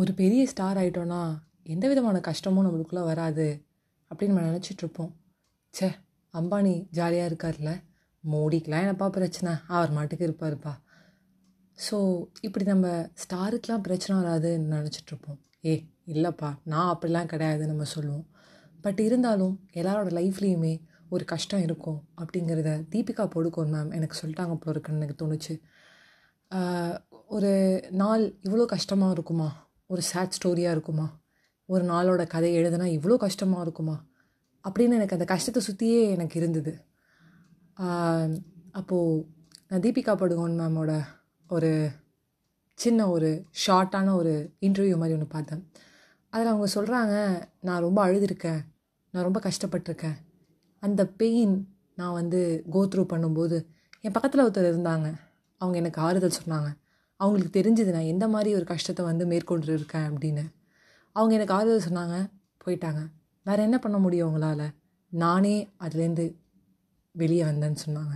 ஒரு பெரிய ஸ்டார் ஆகிட்டோன்னா எந்த விதமான கஷ்டமும் நம்மளுக்குள்ளே வராது அப்படின்னு நம்ம நினச்சிட்ருப்போம் ச்சே அம்பானி ஜாலியாக இருக்கார்ல. மோடிக்கெலாம் என்னப்பா பிரச்சனை? அவர் மாட்டுக்கு இருப்பாருப்பா. ஸோ இப்படி நம்ம ஸ்டாருக்கெலாம் பிரச்சனை வராதுன்னு நினச்சிட்ருப்போம் ஏ இல்லைப்பா நான் அப்படிலாம் கிடையாதுன்னு நம்ம சொல்லுவோம். பட் இருந்தாலும் எல்லாரோட லைஃப்லேயுமே ஒரு கஷ்டம் இருக்கும் அப்படிங்கிறத தீபிகா போடுக்கோன் மேம் எனக்கு சொல்லிட்டாங்க போல இருக்குன்னு எனக்கு தோணுச்சு. ஒரு நாள் இவ்வளோ கஷ்டமாக இருக்குமா? ஒரு சேட் ஸ்டோரியாக இருக்குமா? ஒரு நாளோட கதை எழுதுனா இவ்வளோ கஷ்டமாக இருக்குமா? அப்படின்னு எனக்கு அந்த கஷ்டத்தை சுற்றியே எனக்கு இருந்தது. அப்போது நான் தீபிகா படுகோன் மேமோட ஒரு சின்ன ஒரு ஷார்ட்டான ஒரு இன்டர்வியூ மாதிரி ஒன்று பார்த்தேன். அதில் அவங்க சொல்கிறாங்க நான் ரொம்ப அழுதுருக்கேன். நான் ரொம்ப கஷ்டப்பட்டிருக்கேன். அந்த பெயின் நான் வந்து கோத்ரூ பண்ணும்போது என் பக்கத்தில் ஒருத்தர் இருந்தாங்க. அவங்க எனக்கு ஆறுதல் சொன்னாங்க. அவங்களுக்கு தெரிஞ்சுது நான் எந்த மாதிரி ஒரு கஷ்டத்தை வந்து மேற்கொண்டு இருக்கேன் அப்படின்னு. அவங்க எனக்கு ஆறுதல் சொன்னாங்க போயிட்டாங்க. வேறு என்ன பண்ண முடியும் அவங்களால நானே அதுலேருந்து வெளியே வந்தேன்னு சொன்னாங்க.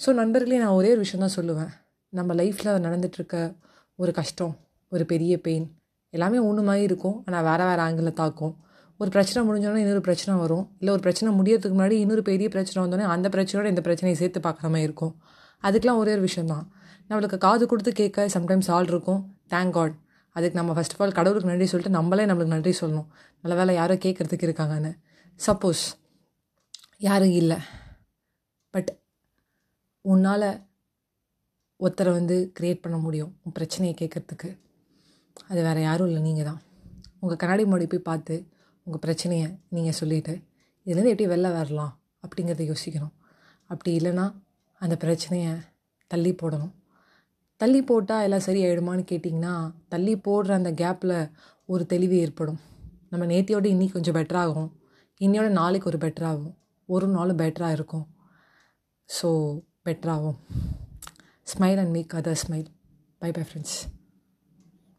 ஸோ நண்பர்களே நான் ஒரே ஒரு விஷயம் தான் சொல்லுவேன். நம்ம லைஃப்பில் நடந்துகிட்ருக்க ஒரு கஷ்டம் ஒரு பெரிய பெயின் எல்லாமே ஒன்று மாதிரி இருக்கும். ஆனால் வேறு வேறு ஆங்கிளில் தாக்கும். ஒரு பிரச்சனை முடிஞ்சோடனே இன்னொரு பிரச்சனை வரும். இல்லை ஒரு பிரச்சனை முடியறதுக்கு முன்னாடி இன்னொரு பெரிய பிரச்சனை வந்தோடனே அந்த பிரச்சனையோட இந்த பிரச்சனையை சேர்த்து பார்க்குற மாதிரி இருக்கும். அதுக்கெலாம் ஒரே ஒரு விஷயந்தான் நம்மளுக்கு காது கொடுத்து கேட்க சம்டைம்ஸ் ஆள் இருக்கும். தேங்க் காட் அதுக்கு நம்ம ஃபஸ்ட் ஆஃப் ஆல் கடவுளுக்கு நன்றி சொல்லிட்டு நம்மளே நம்மளுக்கு நன்றி சொல்லணும். நல்ல வேலை யாரோ கேட்குறதுக்கு இருக்காங்கன்னு. சப்போஸ் யாரும் இல்லை. பட் உன்னால் ஒருத்தரை வந்து க்ரியேட் பண்ண முடியும். உன் பிரச்சனையை கேட்குறதுக்கு. அது வேறு யாரும் இல்லை நீங்கள் தான். உங்கள் கண்ணாடி முன்னாடி போய் பார்த்து உங்கள் பிரச்சனையை நீங்கள் சொல்லிவிட்டு இதுலேருந்து எப்படி வெளில வரலாம் அப்படிங்கிறத யோசிக்கணும். அப்படி இல்லைன்னா அந்த பிரச்சனையை தள்ளி போடணும். தள்ளி போட்டால் எல்லாம் சரியாயிடுமான்னு கேட்டிங்கன்னா தள்ளி போடுற அந்த கேப்பில் ஒரு தெளிவு ஏற்படும். நம்ம நேத்தியோட இன்றைக்கி கொஞ்சம் பெட்டராகும் இன்னையோட நாளைக்கு ஒரு பெட்டராகும் ஒரு நாளும் பெட்டராக இருக்கும். So பெட்டராகும் smile and make other smile bye bye friends